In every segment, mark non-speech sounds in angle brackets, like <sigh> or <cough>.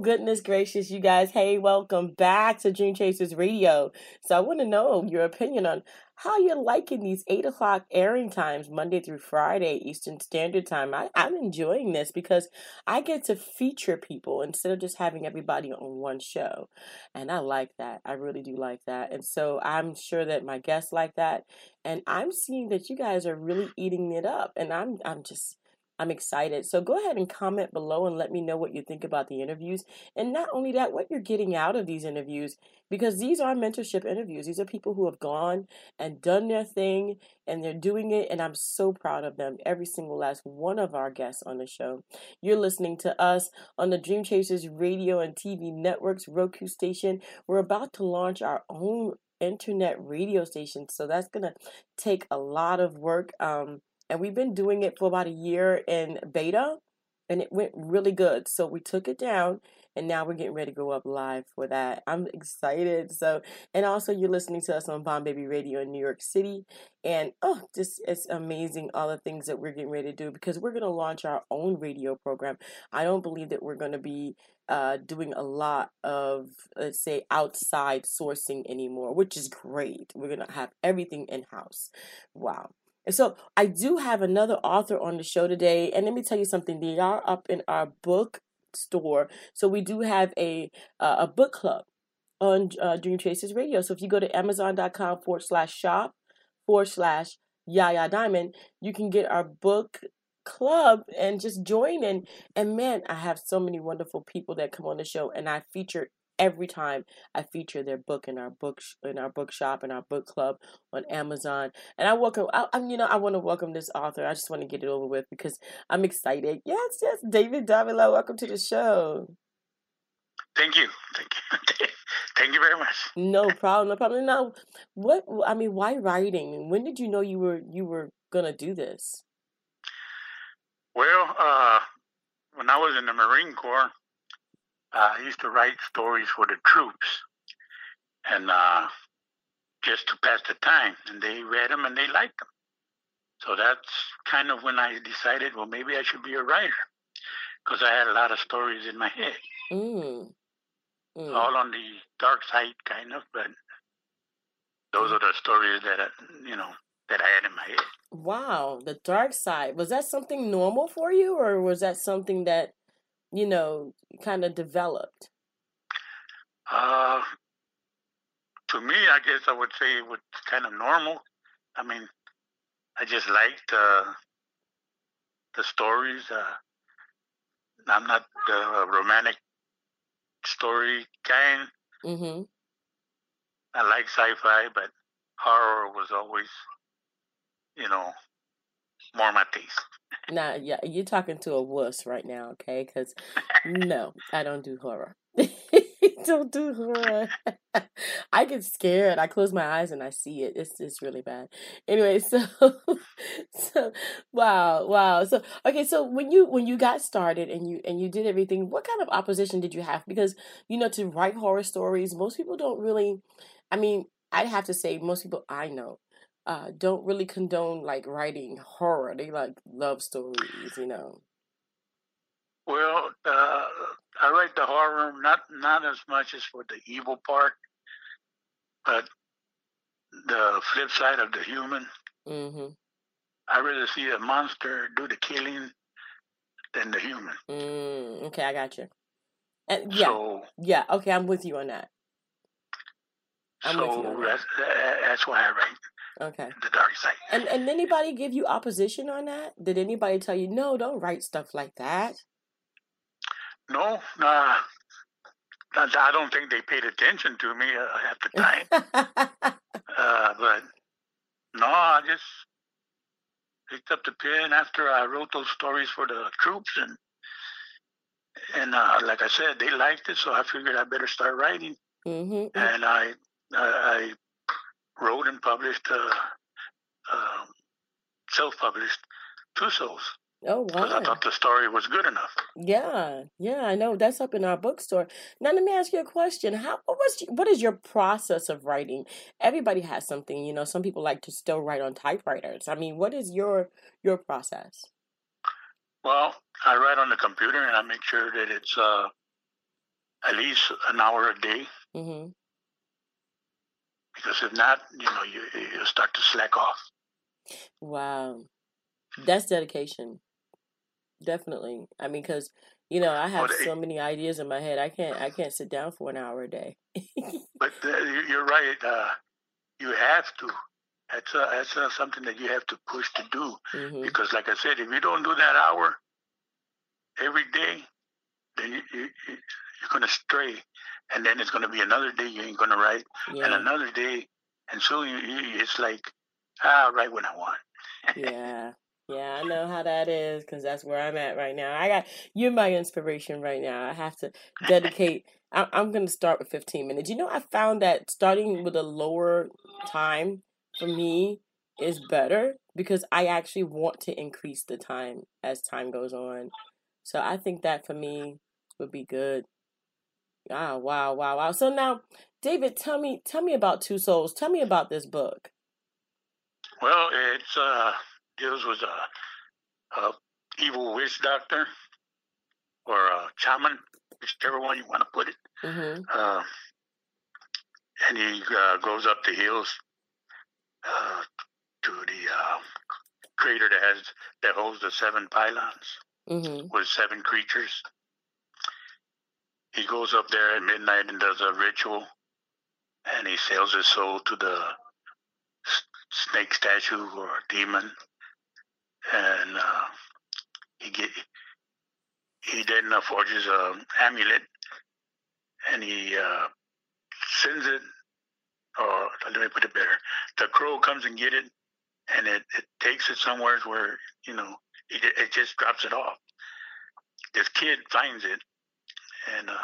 goodness gracious, you guys. Hey, welcome back to Dream Chasers Radio. So, I want to know your opinion on how you're liking these 8 o'clock airing times, Monday through Friday, Eastern Standard Time. I, I'm enjoying this because I get to feature people instead of just having everybody on one show. And I like that. I really do like that. And so, I'm sure that my guests like that. And I'm seeing that you guys are really eating it up. And I'm, I'm just I'm excited. So go ahead and comment below and let me know what you think about the interviews. And not only that, what you're getting out of these interviews, because these are mentorship interviews. These are people who have gone and done their thing and they're doing it. And I'm so proud of them, every single last one of our guests on the show. You're listening to us on the Dream Chasers radio and TV networks, Roku station. We're about to launch our own internet radio station. So that's going to take a lot of work. Um, and we've been doing it for about a year in beta and it went really good. So we took it down and now we're getting ready to go up live for that. I'm excited. So, and also you're listening to us on Bomb Baby Radio in New York City. And oh, just it's amazing all the things that we're getting ready to do because we're going to launch our own radio program. I don't believe that we're going to be uh, doing a lot of, let's say, outside sourcing anymore, which is great. We're going to have everything in house. Wow. And so I do have another author on the show today. And let me tell you something, they are up in our book store. So we do have a uh, a book club on uh, Dream Chasers Radio. So if you go to amazon.com forward slash shop forward slash Yaya Diamond, you can get our book club and just join in. And man, I have so many wonderful people that come on the show, and I feature every time I feature their book in our book in our bookshop in our book club on Amazon. And I welcome, I, am you know, I want to welcome this author. I just want to get it over with because I'm excited. Yes, yes, David Davila, welcome to the show. Thank you, thank you, <laughs> thank you very much. No problem, no problem. Now, what I mean, why writing? When did you know you were you were gonna do this? Well, uh, when I was in the Marine Corps, uh, I used to write stories for the troops, and uh, just to pass the time. And they read them and they liked them. So that's kind of when I decided, well, maybe I should be a writer, because I had a lot of stories in my head, mm. Mm. all on the dark side, kind of. But those are the stories that I, you know that I had in my head. Wow, the dark side was that something normal for you, or was that something that you know, kind of developed? Uh, to me, I guess I would say it was kind of normal. I mean, I just liked uh, the stories. Uh, I'm not the romantic story kind. Mm-hmm. I like sci-fi, but horror was always, you know, more my taste. Nah, yeah, you're talking to a wuss right now, okay? Because no, I don't do horror. <laughs> don't do horror. <laughs> I get scared. I close my eyes and I see it. It's it's really bad. Anyway, <laughs> so so wow, wow. So okay, so when you when you got started and you and you did everything, what kind of opposition did you have? Because you know, to write horror stories, most people don't really. I mean, I'd have to say most people I know uh, don't really condone like writing horror. They like love stories, you know. Well, uh, I write the horror not not as much as for the evil part, but the flip side of the human. Mm-hmm. I rather see a monster do the killing than the human. Mm, okay, I got you. And yeah, so, yeah. Okay, I'm with you on that. I'm so that's, that's why I write. Okay. The dark side. And and anybody give you opposition on that? Did anybody tell you no? Don't write stuff like that. No, nah. I don't think they paid attention to me uh, at the time. <laughs> uh, but no, I just picked up the pen after I wrote those stories for the troops, and and uh, like I said, they liked it, so I figured I better start writing. Mm-hmm. And I I, I wrote and published, uh, uh, self-published, Two Souls. Oh Because I thought the story was good enough. Yeah, yeah, I know that's up in our bookstore. Now let me ask you a question. How what was what is your process of writing? Everybody has something, you know, some people like to still write on typewriters. I mean, what is your your process? Well, I write on the computer and I make sure that it's uh, at least an hour a day. Mhm. Because if not, you know, you you start to slack off. Wow. That's dedication. Definitely. I mean, cuz you know, I have they, so many ideas in my head. I can't I can't sit down for an hour a day. <laughs> but uh, you- you're right. Uh, you have to. That's uh, that's uh, something that you have to push to do. Mhm. Because, like I said, if you don't do that hour every day, then you, you, you- you're going to stray. And then it's going to be another day you ain't going to write, and another day. And so you, you, it's like, ah, I'll write when I want. <laughs> Yeah. Yeah, I know how that is because that's where I'm at right now. I got you're my inspiration right now. I have to <laughs> dedicate. I, I'm going to start with 15 minutes. You know, I found that starting with a lower time for me is better because I actually want to increase the time as time goes on. So I think that for me would be good. Ah, wow, wow, wow. So now, David, tell me, tell me about Two Souls. Tell me about this book. Well, it's uh, deals with a, a evil witch doctor or a shaman, whichever one you want to put it. Mm-hmm. Uh, and he uh, goes up the hills uh, to the uh, crater that has that holds the seven pylons Mm-hmm. with seven creatures. He goes up there at midnight and does a ritual, and he sells his soul to the snake statue or demon, and uh, he get he then uh, forges an amulet, and he uh, sends it. Or let me put it better: the crow comes and get it, and it, it takes it somewhere where you know it, it just drops it off. This kid finds it, and uh,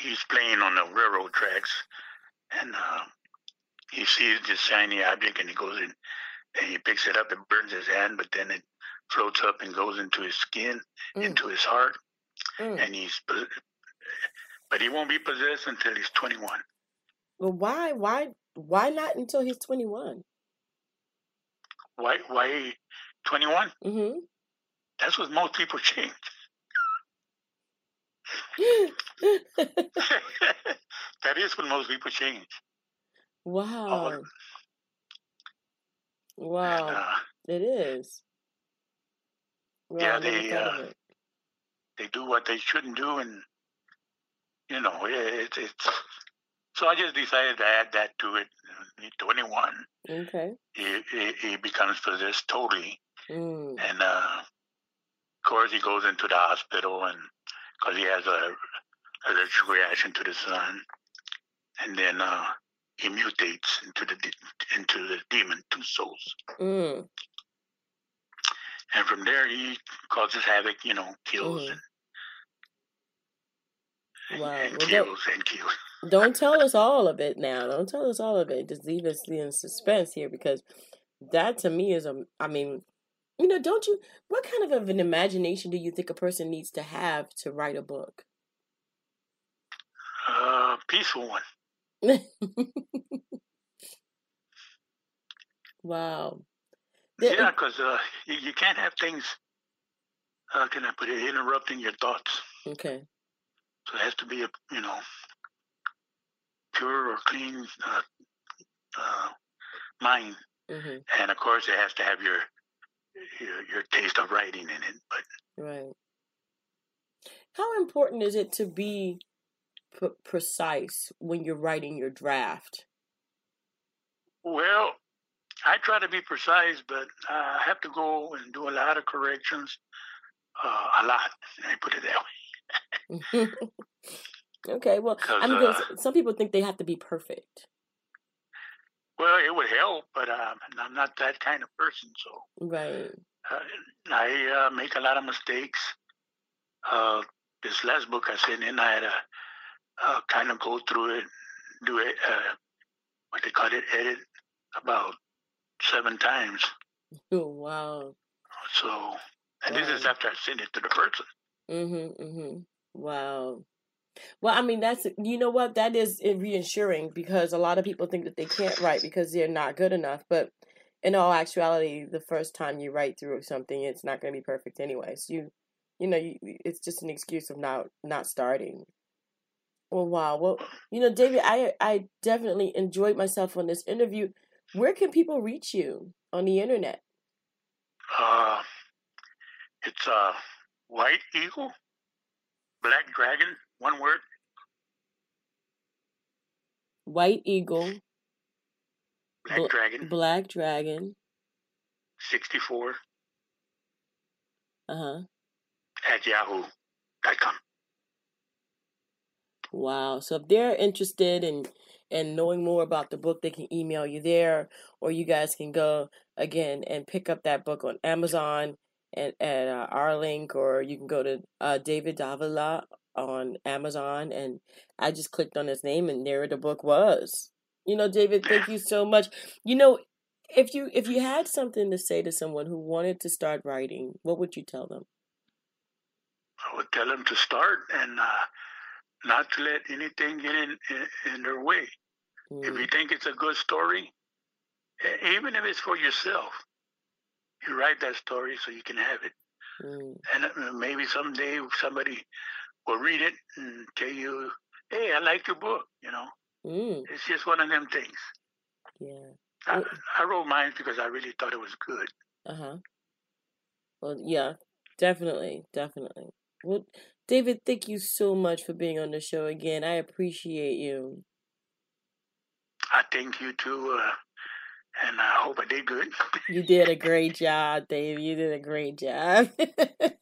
he's playing on the railroad tracks, and uh, he sees this shiny object, and he goes in and he picks it up. It burns his hand, but then it floats up and goes into his skin, Mm, into his heart, mm. and he's. But he won't be possessed until he's 21. Well, why, why, why not until he's 21? Why? Why 21? Mm-hmm. That's what most people change. <laughs> that is what most people change. All, wow. and Wow. uh, It is. Wow, yeah, they uh, they do what they shouldn't do, and you know it's it's. So I just decided to add that to it. 21. Okay. He, he he becomes possessed totally, Mm. and uh, of course he goes into the hospital, and because he has a allergic reaction to the sun, and then uh, he mutates into the de- into the demon two souls, Mm. and from there he causes havoc. You know, kills Mm. and, Wow. and Well, kills and kills. <laughs> don't tell us all of it now. Don't tell us all of it. Just leave us in suspense here because that to me is a, I mean, you know, don't you, what kind of an imagination do you think a person needs to have to write a book? Uh, peaceful one. <laughs> wow. Yeah, because uh, you, you can't have things. How can I put it? Interrupting your thoughts. okay. So it has to be a you know pure or clean uh, uh, mind, hmm and of course it has to have your your, your taste of writing in it. But Right. How important is it to be p- precise when you're writing your draft? well, I try to be precise, but I have to go and do a lot of corrections. Uh, a lot. Me put it that way. <laughs> okay, well, <laughs> I mean, uh, some people think they have to be perfect. Well, it would help, but um, I'm not that kind of person. So right, uh, I uh, make a lot of mistakes. Uh, this last book I sent in, I had to uh, kind of go through it, do it, uh, what they call it, edit about seven times. <laughs> Oh, wow. So, and wow. this is after I sent it to the person. Mm-hmm, mm-hmm. Wow. Well, I mean, that's, you know what, that is reassuring because a lot of people think that they can't write because they're not good enough. But in all actuality, the first time you write through something, it's not going to be perfect anyway. So you, you know, you, it's just an excuse of not not starting. Well, wow. Well, you know, David, I I definitely enjoyed myself on this interview. Where can people reach you on the internet? Uh, it's uh, White Eagle, Black Dragon, one word. White Eagle, Black Bl- Dragon, Black Dragon, 64. Uh huh. At yahoo.com. Wow. So if they're interested in and knowing more about the book, they can email you there, or you guys can go again and pick up that book on Amazon and at uh, our link, or you can go to uh, David Davila on Amazon, and I just clicked on his name, and there the book was. You know, David, thank you so much. You know, if you if you had something to say to someone who wanted to start writing, what would you tell them? I would tell them to start and uh, not to let anything get in in, in their way. Mm. If you think it's a good story, even if it's for yourself, you write that story so you can have it. Mm. And uh, maybe someday somebody will read it and tell you, "Hey, I like your book." You know, mm. it's just one of them things. Yeah, I, I wrote mine because I really thought it was good. Uh huh. Well, yeah, definitely, definitely. Well, David, thank you so much for being on the show again. I appreciate you. I thank you too, uh, and I hope I did good. you did a great job, Dave. You did a great job. <laughs>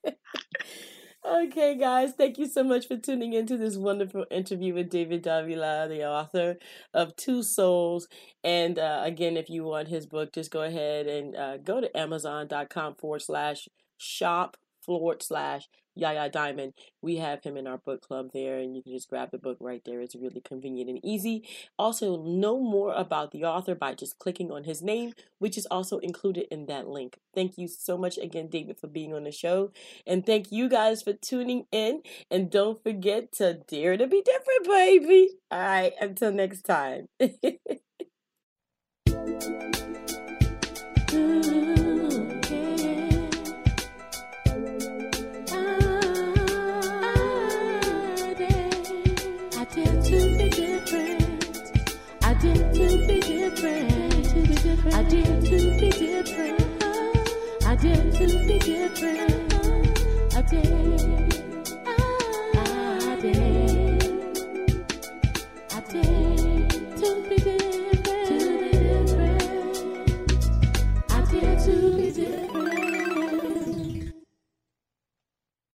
okay, guys, thank you so much for tuning into this wonderful interview with David Davila, the author of Two Souls. And uh, again, if you want his book, just go ahead and uh, go to amazon.com forward slash shop forward slash Yaya Diamond. We have him in our book club there, and you can just grab the book right there. It's really convenient and easy. Also, know more about the author by just clicking on his name, which is also included in that link. Thank you so much again, David, for being on the show. And thank you guys for tuning in. And don't forget to dare to be different, baby. All right, until next time. <laughs> different.